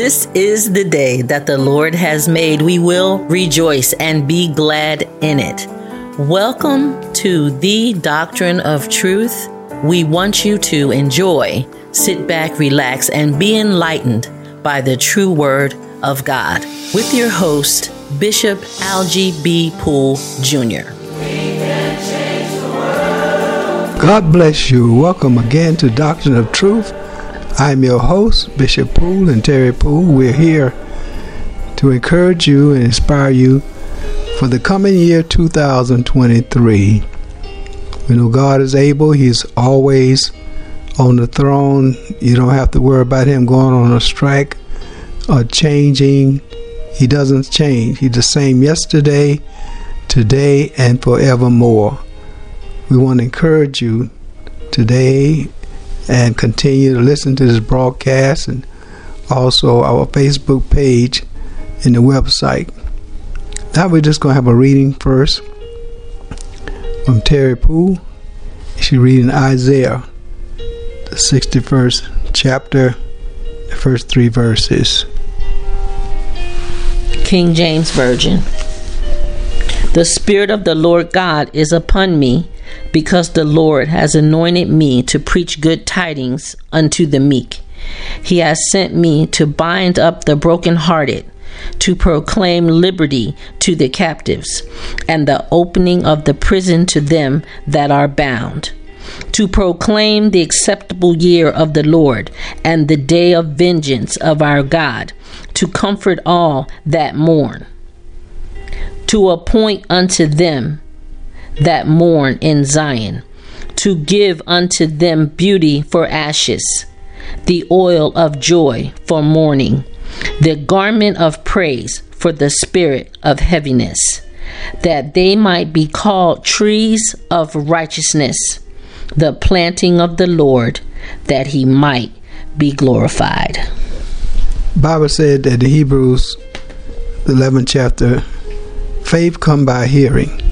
This is the day that the Lord has made. We will rejoice and be glad in it. Welcome to the Doctrine of Truth. We want you to enjoy, sit back, relax, and be enlightened by the true word of God with your host, Bishop Algie B. Poole Jr. God bless you. Welcome again to Doctrine of Truth. I'm your host, Bishop Poole and Terry Poole. We're here to encourage you and inspire you for the coming year 2023. You know, God is able, He's always on the throne. You don't have to worry about Him going on a strike or changing. He doesn't change. He's the same yesterday, today, and forevermore. We want to encourage you today and continue to listen to this broadcast and also our Facebook page and the website. Now we're just going to have a reading first from Terry Poole. She's reading Isaiah, the 61st chapter, the first three verses. King James Version. The Spirit of the Lord God is upon me because the Lord has anointed me to preach good tidings unto the meek. He has sent me to bind up the brokenhearted, to proclaim liberty to the captives, and the opening of the prison to them that are bound, to proclaim the acceptable year of the Lord, and the day of vengeance of our God, to comfort all that mourn, to appoint unto them that mourn in Zion, to give unto them beauty for ashes, the oil of joy for mourning, the garment of praise for the spirit of heaviness, that they might be called trees of righteousness, the planting of the Lord, that he might be glorified. Bible said that the Hebrews, the 11th chapter, faith come by hearing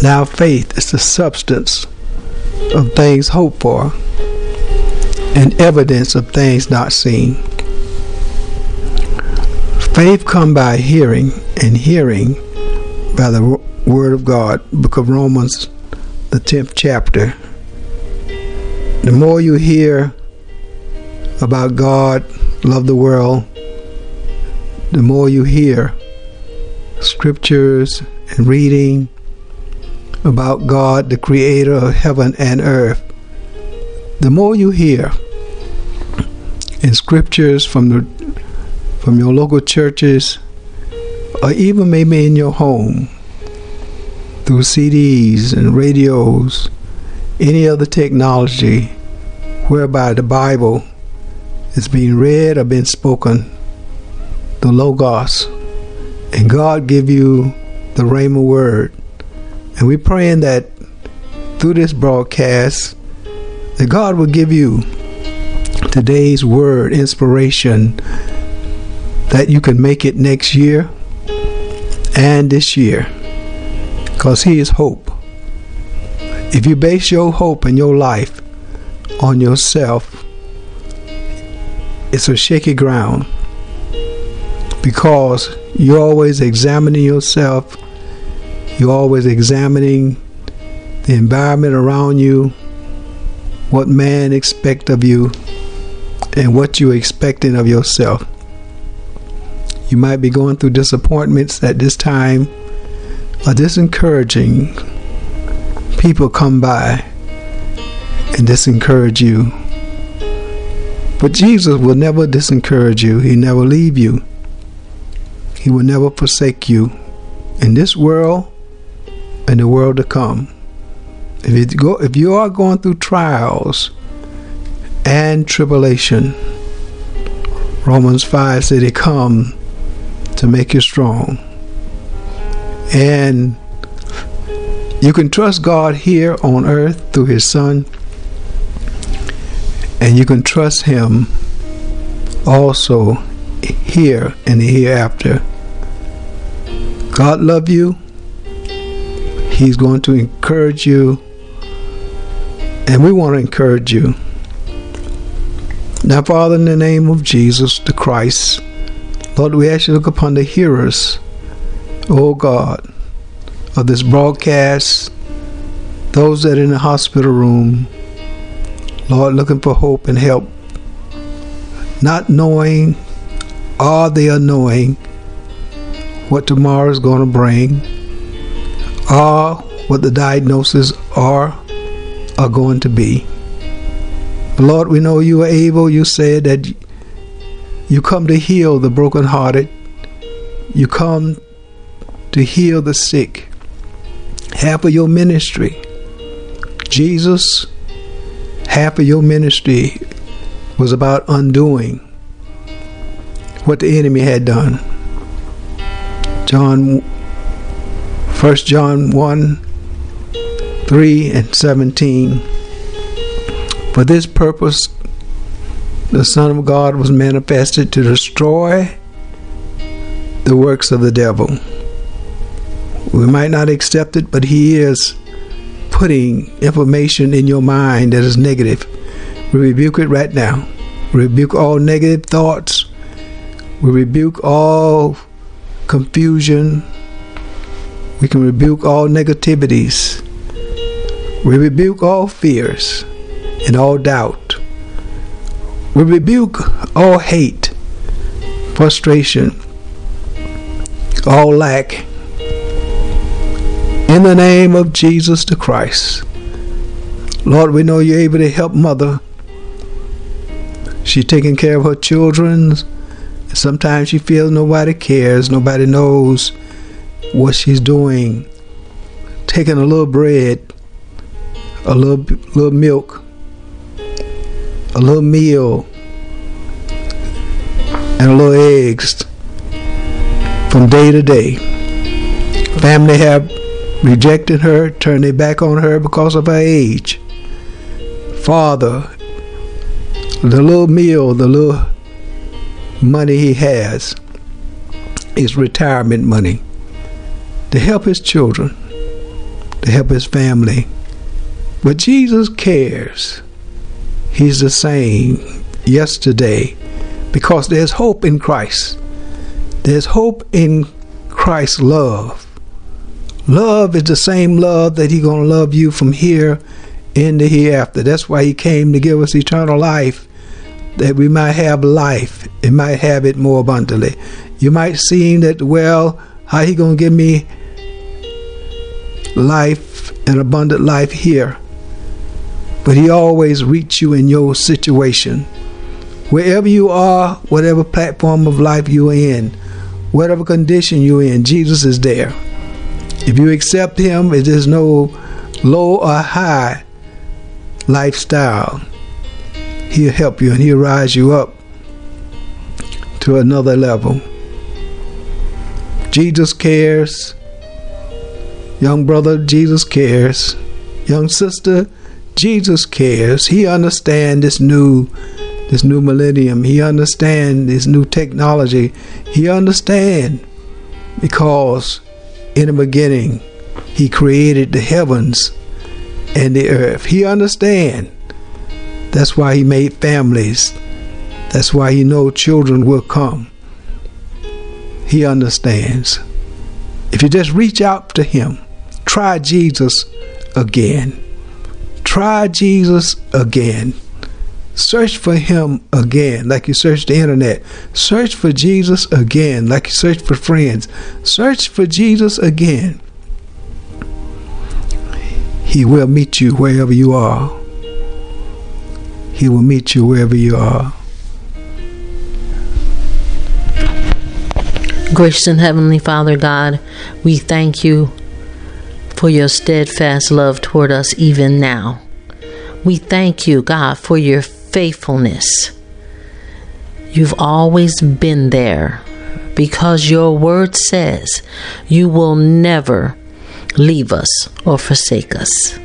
now, faith is the substance of things hoped for and evidence of things not seen. Faith come by hearing, and hearing by the word of God. Book of Romans, the 10th chapter. The more you hear about God, love the world, the more you hear scriptures and reading about God, the creator of heaven and earth, the more you hear in scriptures from the from your local churches or even maybe in your home through CDs and radios, any other technology whereby the Bible is being read or being spoken, the Logos, and God give you the Rhema word and we're praying that through this broadcast, that God will give you today's word inspiration that you can make it next year and this year. Because He is hope. If you base your hope in your life on yourself, it's a shaky ground because you're always examining yourself you're always examining the environment around you, what man expect of you, and what you're expecting of yourself. You might be going through disappointments at this time or discouraging. People come by and disencourage you. But Jesus will never disencourage you. He never leave you. He will never forsake you. In this world, in the world to come. If you go, if you are going through trials and tribulation, Romans five said He come to make you strong, and you can trust God here on earth through His Son, and you can trust Him also here the hereafter. God love you He's going to encourage you, and we want to encourage you. Now, Father, in the name of Jesus the Christ, Lord, we ask you to look upon the hearers, oh God, of this broadcast, those that are in the hospital room, Lord, looking for hope and help, not knowing or they are knowing what tomorrow is going to bring, or what the diagnoses are are going to be. Lord, we know you are able. You said that you come to heal the brokenhearted. You come to heal the sick. Half of your ministry, Jesus, half of your ministry was about undoing what the enemy had done. John 1 John 1 3 and 17. For this purpose the Son of God was manifested to destroy the works of the devil. We might not accept it, but He is putting information in your mind that is negative. We rebuke it right now. We rebuke all negative thoughts. We rebuke all confusion. We can rebuke all negativities. We rebuke all fears and all doubt. We rebuke all hate, frustration, all lack. In the name of Jesus the Christ. Lord, we know you're able to help mother. She's taking care of her children. Sometimes she feels nobody cares, nobody knows what she's doing. Taking a little bread, a little little milk, a little meal, and a little eggs from day to day. Family have rejected her, turned their back on her because of her age. Father, the little meal, the little money he has is retirement money to help his children, to help his family. But Jesus cares. He's the same yesterday because there's hope in Christ. There's hope in Christ's love. Love is the same love that He's going to love you from here into hereafter. That's why He came to give us eternal life, that we might have life and might have it more abundantly. You might seem that, well, how He going to give me life, an abundant life here? But He always reach you in your situation. Wherever you are, whatever platform of life you're in, whatever condition you're in, Jesus is there. If you accept Him, it is no low or high lifestyle. He'll help you and He'll rise you up to another level. Jesus cares. Young brother, Jesus cares. Young sister, Jesus cares. He understands this new this new millennium. He understands this new technology. He understands because in the beginning he created the heavens and the earth. He understands. That's why he made families. That's why he know children will come. He understands. If you just reach out to him, try Jesus again. Try Jesus again. Search for him again, like you search the internet. Search for Jesus again, like you search for friends. Search for Jesus again. He will meet you wherever you are. He will meet you wherever you are. Gracious and Heavenly Father God, we thank you for your steadfast love toward us even now. We thank you, God, for your faithfulness. You've always been there because your word says you will never leave us or forsake us.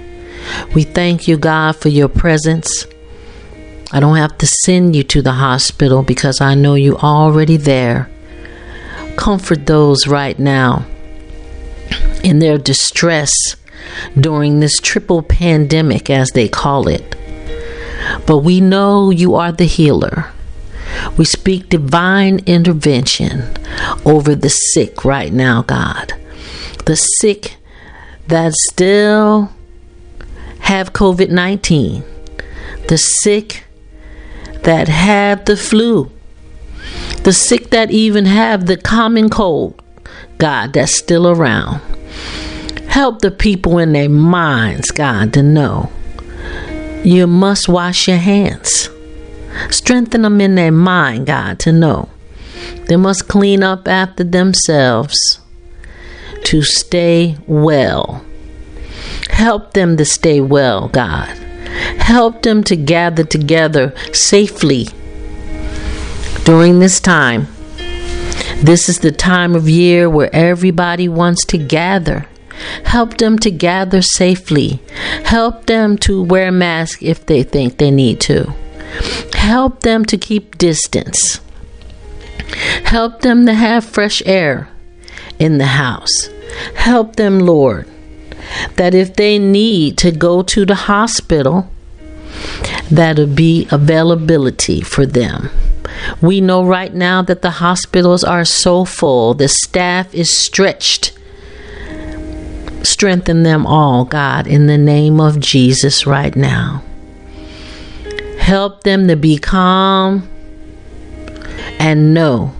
We thank you, God, for your presence. I don't have to send you to the hospital because I know you are already there. Comfort those right now in their distress during this triple pandemic, as they call it. but we know you are the healer. We speak divine intervention over the sick right now, God. The sick that still have COVID 19, the sick that have the flu, the sick that even have the common cold, God, that's still around. Help the people in their minds, God, to know you must wash your hands. Strengthen them in their mind, God, to know they must clean up after themselves to stay well. Help them to stay well, God. Help them to gather together safely during this time. This is the time of year where everybody wants to gather Help them to gather safely. Help them to wear masks if they think they need to. Help them to keep distance. Help them to have fresh air in the house. Help them, Lord, that if they need to go to the hospital, that'll be availability for them. We know right now that the hospitals are so full, the staff is stretched Strengthen them all, God, in the name of Jesus right now. Help them to be calm and know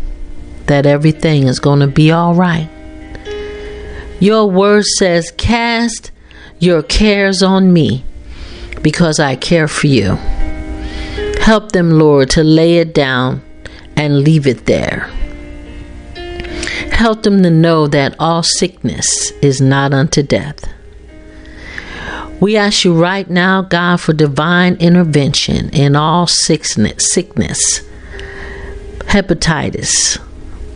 that everything is going to be all right. Your word says, Cast your cares on me because I care for you. Help them, Lord, to lay it down and leave it there. Help them to know that all sickness is not unto death. We ask you right now, God, for divine intervention in all sickness, sickness, hepatitis,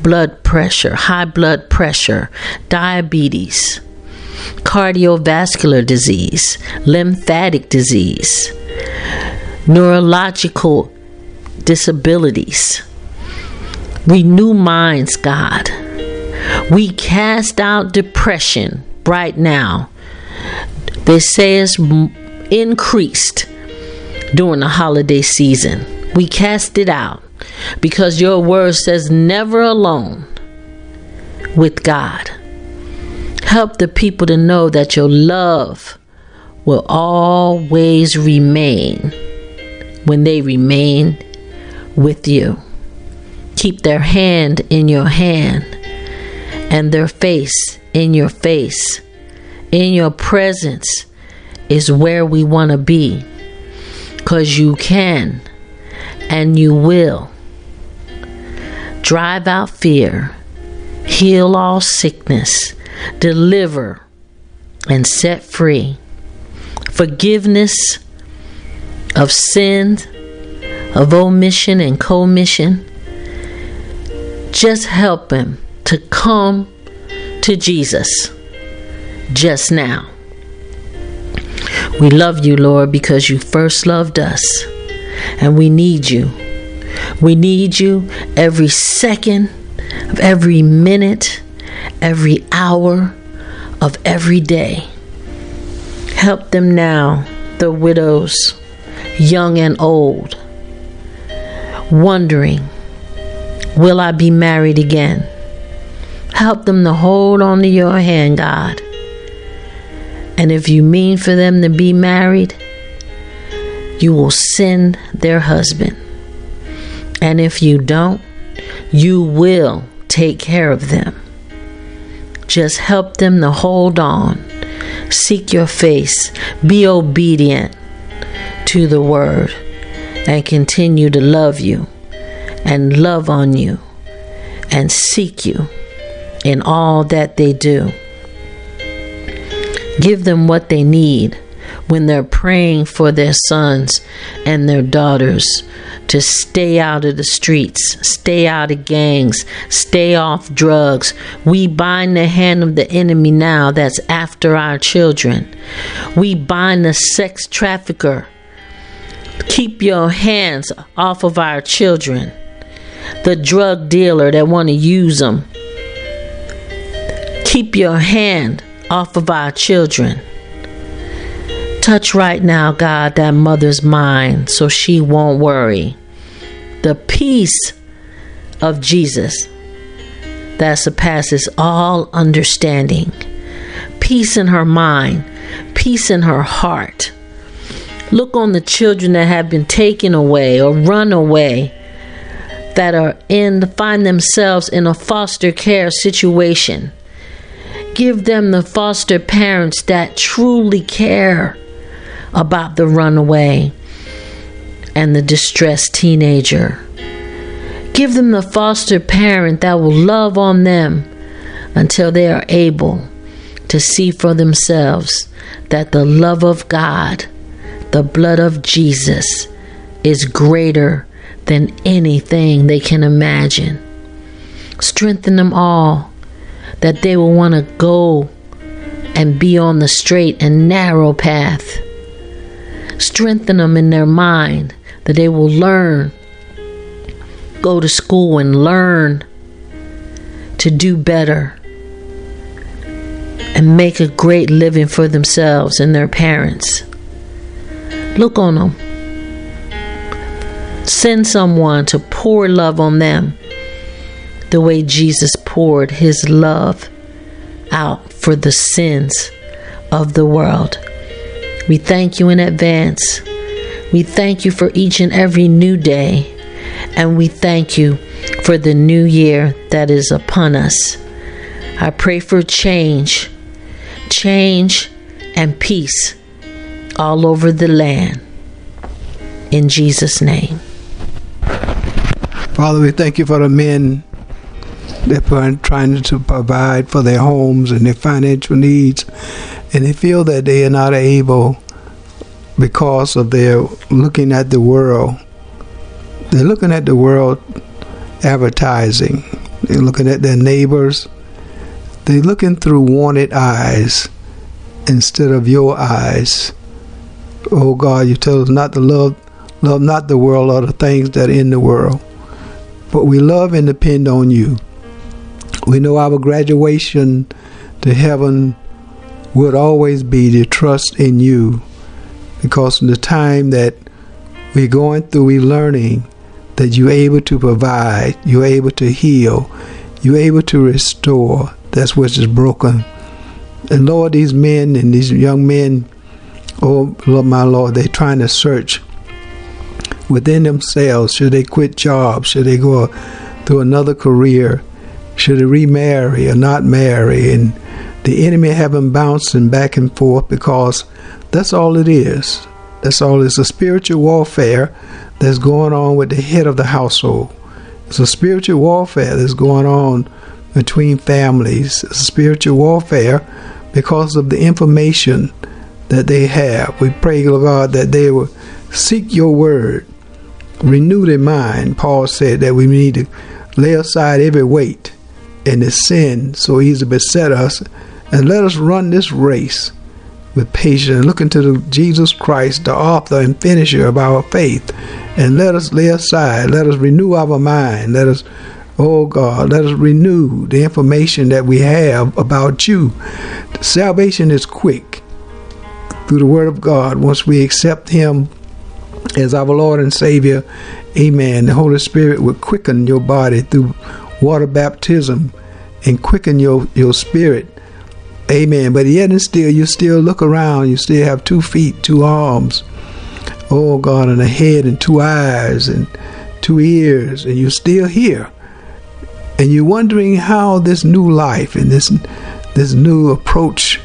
blood pressure, high blood pressure, diabetes, cardiovascular disease, lymphatic disease, neurological disabilities. Renew minds, God. We cast out depression right now. They say it's increased during the holiday season. We cast it out because your word says never alone with God. Help the people to know that your love will always remain when they remain with you. Keep their hand in your hand and their face in your face. In your presence is where we want to be. Because you can and you will drive out fear, heal all sickness, deliver and set free. Forgiveness of sin, of omission and commission. Just help him to come to Jesus just now. We love you, Lord, because you first loved us, and we need you. We need you every second of every minute, every hour of every day. Help them now, the widows, young and old, wondering, will I be married again? Help them to hold on to your hand, God. And if you mean for them to be married, you will send their husband. And if you don't, you will take care of them. Just help them to hold on. Seek your face. Be obedient to the word and continue to love you and love on you and seek you in all that they do. Give them what they need when they're praying for their sons and their daughters to stay out of the streets, stay out of gangs, stay off drugs. We bind the hand of the enemy now that's after our children. We bind the sex trafficker. Keep your hands off of our children. The drug dealer that want to use them Keep your hand off of our children. Touch right now, God, that mother's mind so she won't worry. The peace of Jesus that surpasses all understanding. Peace in her mind, peace in her heart. Look on the children that have been taken away or run away that are in find themselves in a foster care situation. Give them the foster parents that truly care about the runaway and the distressed teenager. Give them the foster parent that will love on them until they are able to see for themselves that the love of God, the blood of Jesus, is greater than anything they can imagine. Strengthen them all that they will want to go and be on the straight and narrow path. Strengthen them in their mind that they will learn, go to school and learn to do better and make a great living for themselves and their parents. Look on them. Send someone to pour love on them the way Jesus poured his love out for the sins of the world. We thank you in advance. We thank you for each and every new day. And we thank you for the new year that is upon us. I pray for change, change and peace all over the land. In Jesus' name. Father, we thank you for the men that are trying to provide for their homes and their financial needs, and they feel that they are not able because of their looking at the world. They're looking at the world advertising. They're looking at their neighbors. They're looking through wanted eyes instead of your eyes. Oh God, you tell us not to love love not the world or the things that are in the world but we love and depend on you. We know our graduation to heaven would always be to trust in you because in the time that we're going through, we're learning that you're able to provide, you're able to heal, you're able to restore. That's what is is broken. And Lord, these men and these young men, oh my Lord, they're trying to search within themselves. Should they quit jobs? Should they go to another career? Should they remarry or not marry? And the enemy have them bouncing back and forth because that's all it is. That's all. It's a spiritual warfare that's going on with the head of the household. It's a spiritual warfare that's going on between families. It's a spiritual warfare because of the information that they have. We pray, Lord God, that they will seek your word renew their mind. Paul said that we need to lay aside every weight and the sin so easily beset us, and let us run this race with patience, looking to Jesus Christ, the author and finisher of our faith, and let us lay aside, let us renew our mind, let us, oh God, let us renew the information that we have about you. Salvation is quick through the Word of God once we accept Him as our Lord and Savior. Amen. The Holy Spirit will quicken your body through water baptism and quicken your, your spirit. Amen. But yet and still, you still look around. You still have two feet, two arms. Oh, God, and a head and two eyes and two ears. And you're still here. And you're wondering how this new life and this, this new approach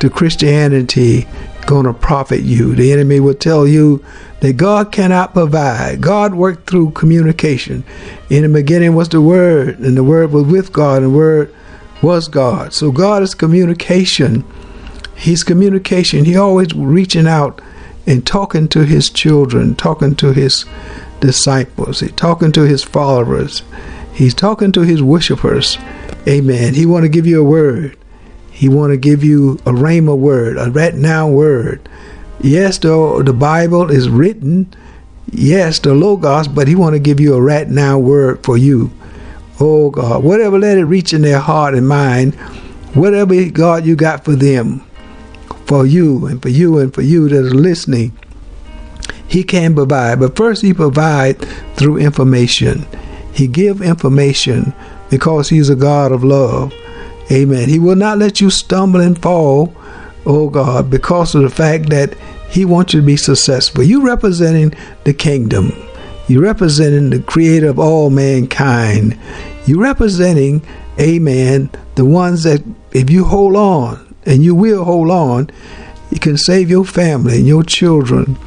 to Christianity going to profit you. The enemy will tell you that God cannot provide. God worked through communication. In the beginning was the Word, and the Word was with God, and the Word was God. So God is communication. He's communication. He always reaching out and talking to his children, talking to his disciples, He's talking to his followers. He's talking to his worshipers. Amen. He want to give you a word. He want to give you a rhema word, a right now word. Yes, the, the Bible is written. Yes, the Logos, but he want to give you a right now word for you. Oh God, whatever let it reach in their heart and mind, whatever God you got for them, for you and for you and for you that are listening. He can provide, but first he provide through information. He give information because he's a God of love. Amen. He will not let you stumble and fall, oh God, because of the fact that he wants you to be successful. You representing the kingdom. You representing the creator of all mankind. You representing, amen, the ones that if you hold on, and you will hold on, you can save your family and your children.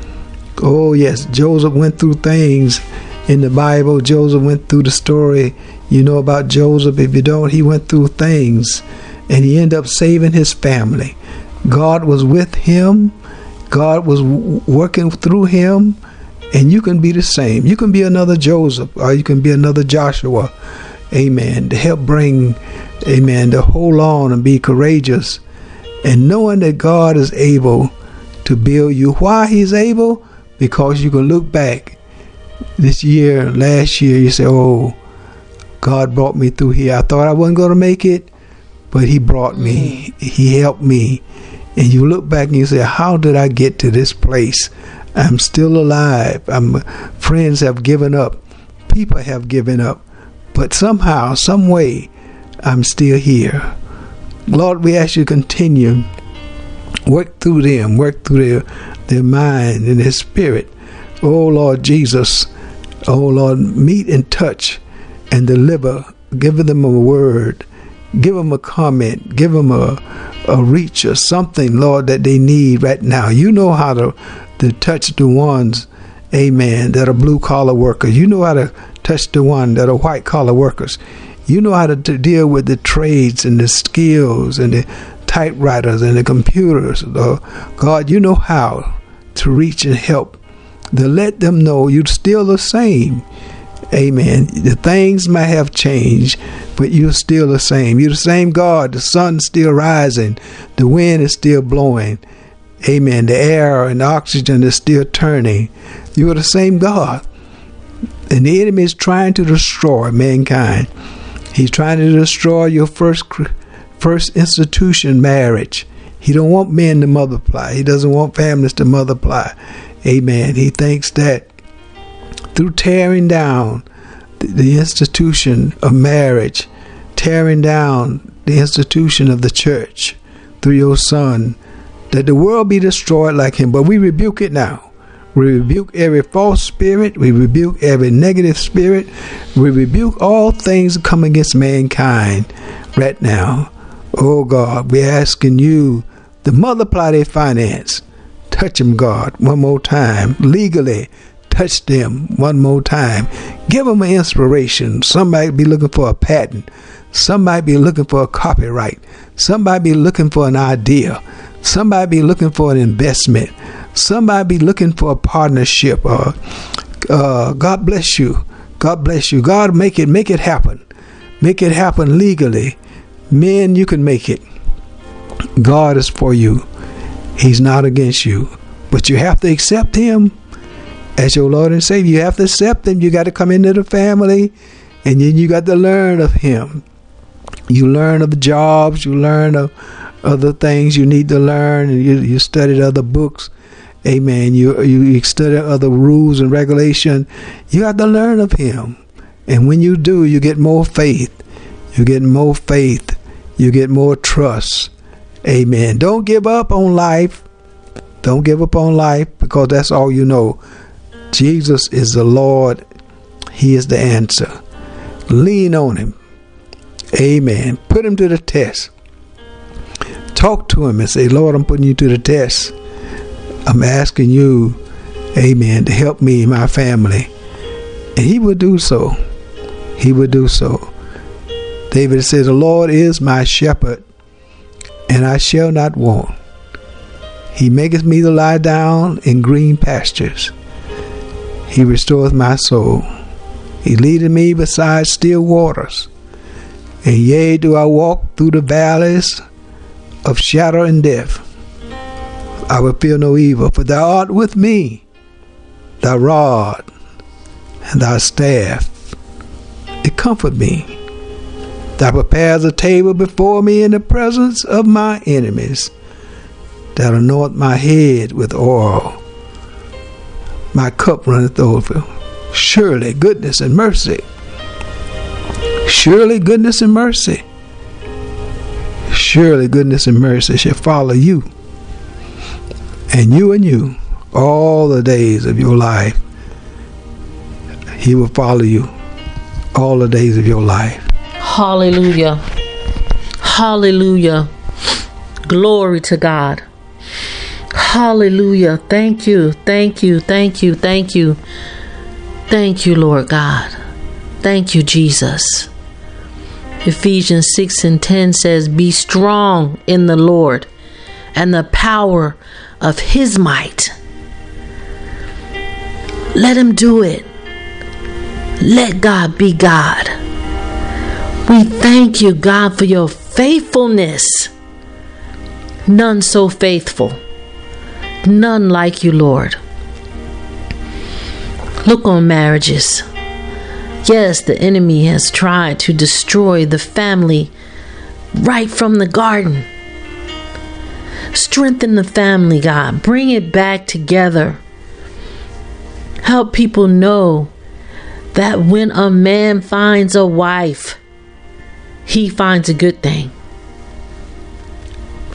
Oh yes, Joseph went through things in the Bible. Joseph went through the story. You know about Joseph. If you don't, he went through things and he ended up saving his family. God was with him. God was working through him. And you can be the same. You can be another Joseph or you can be another Joshua. Amen. To help bring, amen, to hold on and be courageous. And knowing that God is able to build you. Why He's able? Because you can look back this year, last year, you say, oh, God brought me through here. I thought I wasn't going to make it, but He brought me. Hmm. He helped me. And you look back and you say, how did I get to this place? I'm still alive. I'm, friends have given up. People have given up. But somehow, some way, I'm still here. Lord, we ask you to continue. Work through them, work through their, their mind and their spirit. Oh Lord Jesus, oh Lord, meet and touch and deliver. Give them a word. Give them a comment. Give them a, a reach or something, Lord, that they need right now. You know how to, to touch the ones, amen, that are blue collar workers. You know how to touch the one that are white collar workers. You know how to, to deal with the trades and the skills and the typewriters and the computers. Uh, God, you know how to reach and help. To let them know you're still the same. Amen. The things might have changed, but you're still the same. You're the same God. The sun's still rising. The wind is still blowing. Amen. The air and the oxygen is still turning. You're the same God. And the enemy is trying to destroy mankind. He's trying to destroy your first first institution, marriage. He don't want men to multiply. He doesn't want families to multiply. Amen. He thinks that through tearing down the institution of marriage, tearing down the institution of the church through your son, that the world be destroyed like him. But we rebuke it now. We rebuke every false spirit. We rebuke every negative spirit. We rebuke all things that come against mankind right now. Oh God, we're asking you to multiply their finance. Touch them, God, one more time. Legally, touch them one more time. Give them an inspiration. Somebody be looking for a patent. Somebody be looking for a copyright. Somebody be looking for an idea. Somebody be looking for an investment. Somebody be looking for a partnership. Uh, God bless you. God bless you. God make it make it happen. Make it happen legally. Men, you can make it. God is for you. He's not against you. But you have to accept him as your Lord and Savior. You have to accept him. You got to come into the family and then you got to learn of him. You learn of jobs, you learn of other things you need to learn, and you, you studied other books. Amen. You, you study other rules and regulation. You have to learn of him. And when you do, you get more faith. You get more faith. You get more trust. Amen. Don't give up on life. Don't give up on life because that's all you know. Jesus is the Lord. He is the answer. Lean on him. Amen. Put him to the test. Talk to him and say, Lord, I'm putting you to the test. I'm asking you, amen, to help me and my family. And he will do so. He will do so. David said, The Lord is my shepherd, and I shall not want. He maketh me to lie down in green pastures. He restoreth my soul. He leadeth me beside still waters. And yea, do I walk through the valleys of shadow and death. I will fear no evil, for thou art with me. Thy rod and thy staff, it comfort me. Thou prepares a table before me in the presence of my enemies. that anoint my head with oil. My cup runneth over. Surely goodness and mercy. Surely goodness and mercy. Surely goodness and mercy shall follow you and you and you all the days of your life. He will follow you all the days of your life. Hallelujah. Hallelujah. Glory to God. Hallelujah. Thank you. Thank you. Thank you. Thank you. Thank you, Lord God. Thank you, Jesus. Ephesians 6 and 10 says, Be strong in the Lord and the power of his might. Let him do it. Let God be God. We thank you, God, for your faithfulness. None so faithful. None like you, Lord. Look on marriages. Yes, the enemy has tried to destroy the family right from the garden. Strengthen the family, God. Bring it back together. Help people know that when a man finds a wife, he finds a good thing.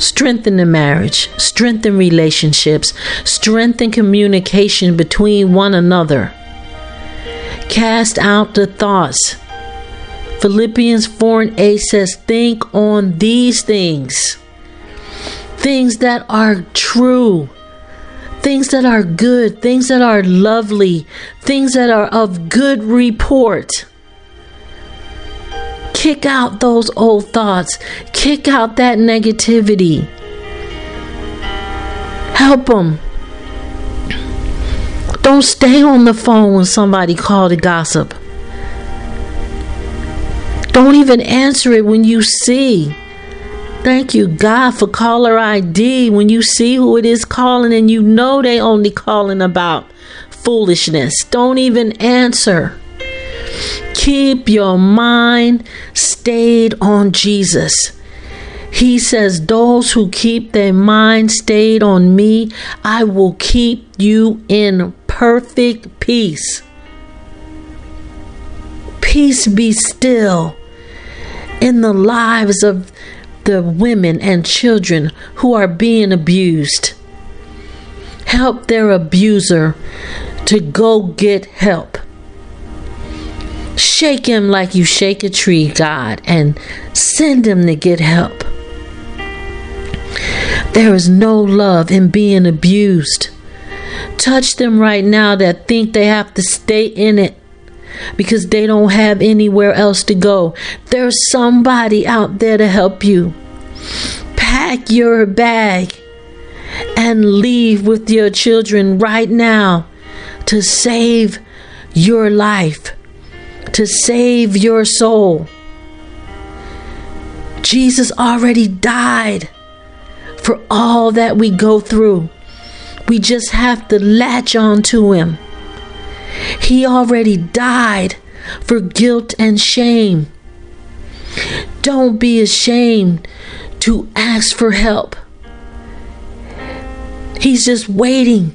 Strengthen the marriage, strengthen relationships, strengthen communication between one another. Cast out the thoughts. Philippians 4 and 8 says, Think on these things, things that are true, things that are good, things that are lovely, things that are of good report. Kick out those old thoughts, kick out that negativity. Help them. Don't stay on the phone when somebody called to gossip. Don't even answer it when you see. Thank you, God, for caller ID. When you see who it is calling and you know they only calling about foolishness, don't even answer. Keep your mind stayed on Jesus. He says, Those who keep their mind stayed on me, I will keep you in perfect peace. Peace be still in the lives of the women and children who are being abused. Help their abuser to go get help. Shake him like you shake a tree, God, and send him to get help. There is no love in being abused. Touch them right now that think they have to stay in it because they don't have anywhere else to go. There's somebody out there to help you. Pack your bag and leave with your children right now to save your life, to save your soul. Jesus already died for all that we go through. We just have to latch on to Him. He already died for guilt and shame. Don't be ashamed to ask for help. He's just waiting.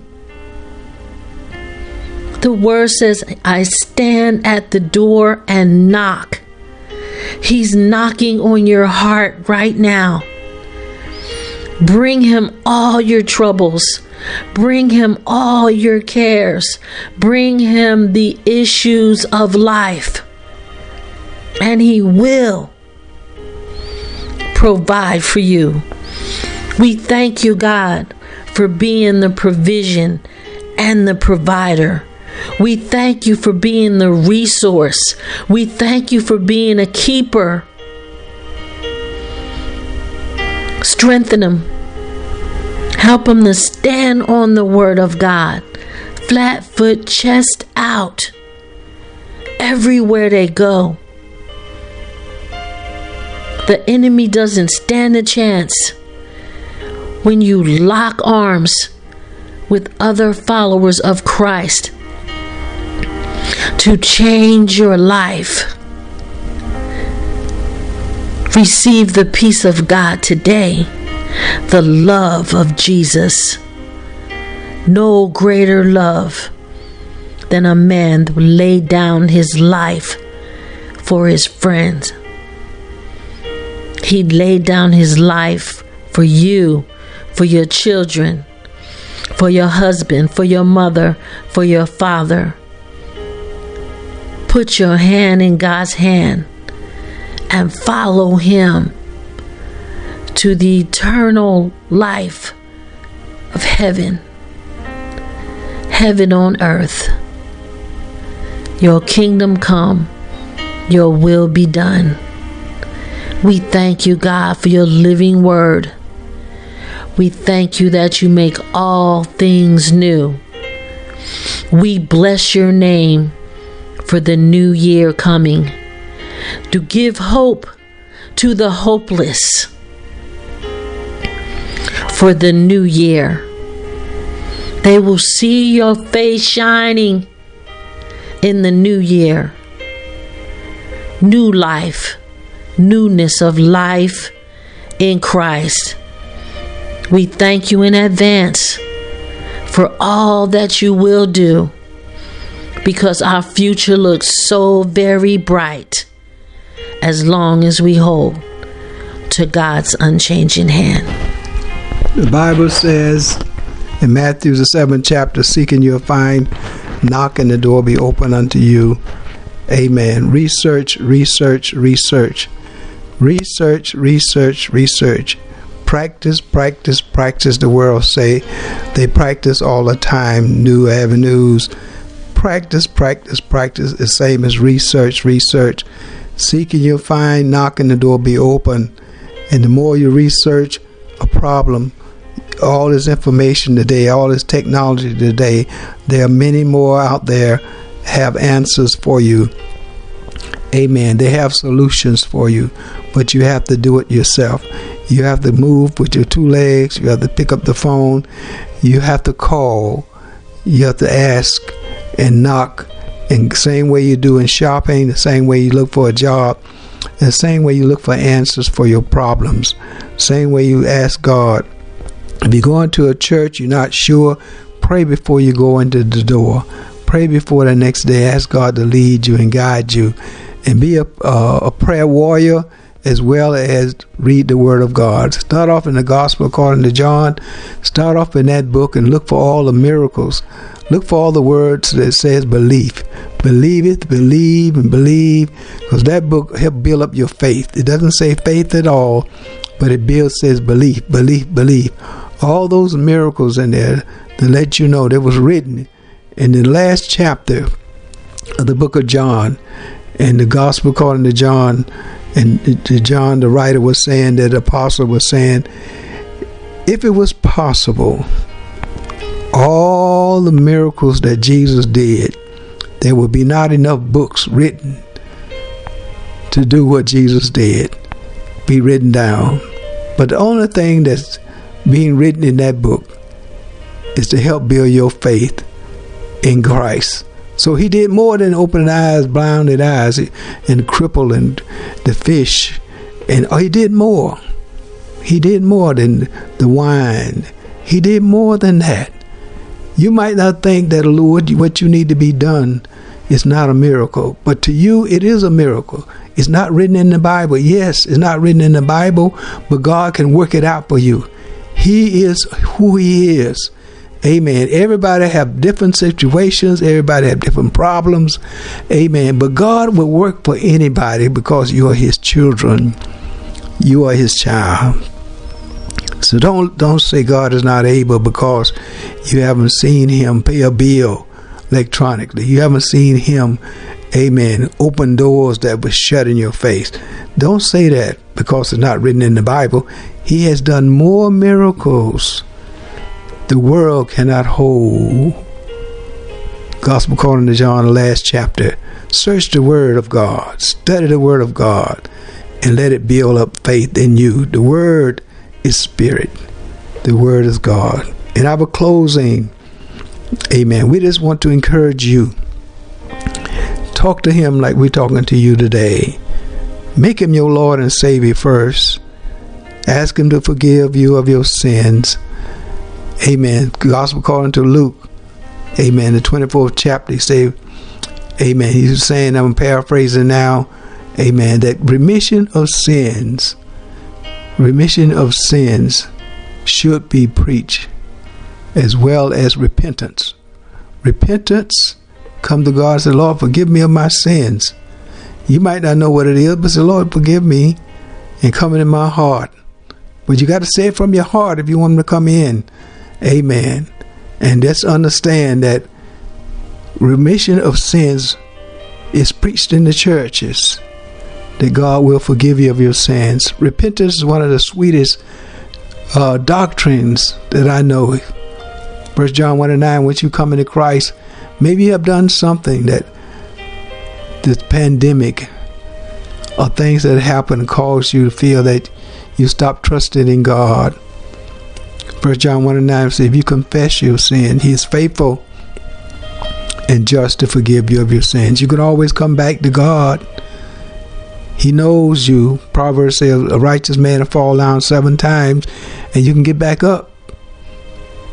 The word says, I stand at the door and knock. He's knocking on your heart right now. Bring him all your troubles. Bring him all your cares. Bring him the issues of life. And he will provide for you. We thank you, God, for being the provision and the provider. We thank you for being the resource. We thank you for being a keeper. Strengthen them. Help them to stand on the word of God. Flat foot, chest out. Everywhere they go. The enemy doesn't stand a chance when you lock arms with other followers of Christ to change your life. Receive the peace of God today. the love of Jesus. No greater love than a man who laid down his life for his friends. He laid down his life for you, for your children, for your husband, for your mother, for your father. Put your hand in God's hand and follow Him to the eternal life of heaven, heaven on earth. Your kingdom come, your will be done. We thank you, God, for your living word. We thank you that you make all things new. We bless your name for the new year coming to give hope to the hopeless for the new year. They will see your face shining in the new year. New life, newness of life in Christ. We thank you in advance for all that you will do because our future looks so very bright as long as we hold to God's unchanging hand. The Bible says in Matthew the seventh chapter, seeking you'll find, knock and the door be open unto you. Amen. Research, research, research. Research, research, research. Practice, practice, practice. The world say they practice all the time, new avenues. Practice, practice, practice. The same as research, research. Seeking you'll find, knocking the door be open. And the more you research a problem, all this information today, all this technology today, there are many more out there have answers for you. Amen. They have solutions for you, but you have to do it yourself. You have to move with your two legs. You have to pick up the phone. You have to call. You have to ask and knock and same way you do in shopping, the same way you look for a job, the same way you look for answers for your problems, same way you ask God. If you're going to a church, you're not sure, pray before you go into the door. Pray before the next day. Ask God to lead you and guide you, and be a, uh, a prayer warrior as well as read the Word of God. Start off in the Gospel according to John. Start off in that book and look for all the miracles Look for all the words that says belief. Believe it, believe, and believe, because that book help build up your faith. It doesn't say faith at all, but it builds says belief, belief, belief. All those miracles in there to let you know that was written in the last chapter of the book of John, and the Gospel according to John, and John the writer was saying that the apostle was saying, if it was possible all the miracles that Jesus did, there would be not enough books written to do what Jesus did, be written down. But the only thing that's being written in that book is to help build your faith in Christ. So he did more than open eyes, blinded eyes, and cripple and the fish. And oh, he did more. He did more than the wine. He did more than that. You might not think that, Lord, what you need to be done is not a miracle, but to you it is a miracle. It's not written in the Bible. Yes, it's not written in the Bible, but God can work it out for you. He is who He is. Amen. Everybody have different situations. Everybody have different problems. Amen. But God will work for anybody because you are His children. You are His child. So don't don't say God is not able because you haven't seen him pay a bill electronically. You haven't seen him, amen, open doors that were shut in your face. Don't say that because it's not written in the Bible. He has done more miracles the world cannot hold. Gospel according to John, the last chapter. Search the Word of God, study the Word of God, and let it build up faith in you. The Word is spirit. The word is God. In our closing, amen, we just want to encourage you. Talk to him like we're talking to you today. Make him your Lord and Savior first. Ask Him to forgive you of your sins. Amen. Gospel according to Luke. Amen. The 24th chapter, he say, Amen. He's saying, I'm paraphrasing now, Amen, that remission of sins, remission of sins should be preached as well as repentance. Repentance, come to God say, Lord, forgive me of my sins. You might not know what it is, but say, Lord, forgive me and come in my heart. But you got to say it from your heart if you want him to come in. Amen. And let's understand that remission of sins is preached in the churches. That God will forgive you of your sins. Repentance is one of the sweetest uh, doctrines that I know. First John 1 and 9, once you come into Christ, maybe you have done something that this pandemic or things that happen cause you to feel that you stop trusting in God. First John 1 and 9 says, if you confess your sin, he is faithful and just to forgive you of your sins. You can always come back to God. He knows you. Proverbs says a righteous man will fall down seven times and you can get back up.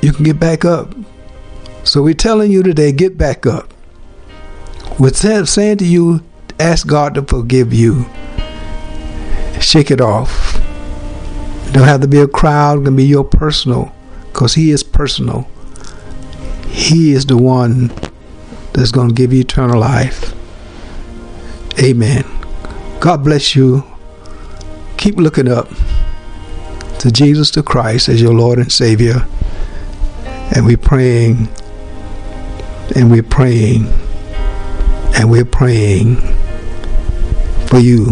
You can get back up. So we're telling you today, get back up. We're saying to you, ask God to forgive you. Shake it off. It don't have to be a crowd, it can be your personal, because He is personal. He is the one that's going to give you eternal life. Amen. God bless you. Keep looking up to Jesus the Christ as your Lord and Savior. And we're praying, and we're praying, and we're praying for you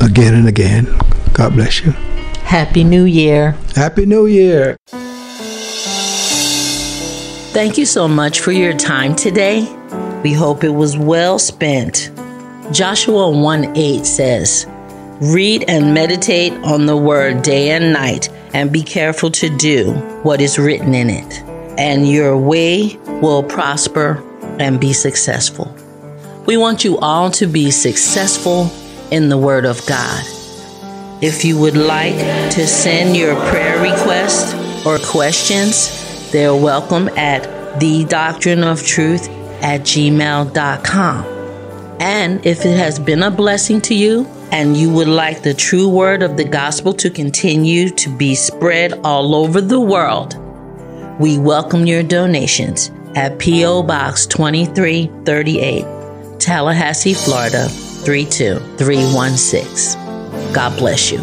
again and again. God bless you. Happy New Year. Happy New Year. Thank you so much for your time today. We hope it was well spent. Joshua 1 8 says, Read and meditate on the word day and night, and be careful to do what is written in it, and your way will prosper and be successful. We want you all to be successful in the Word of God. If you would like to send your prayer requests or questions, they're welcome at the doctrine of truth at gmail.com. And if it has been a blessing to you and you would like the true word of the gospel to continue to be spread all over the world, we welcome your donations at P.O. Box 2338, Tallahassee, Florida 32316. God bless you.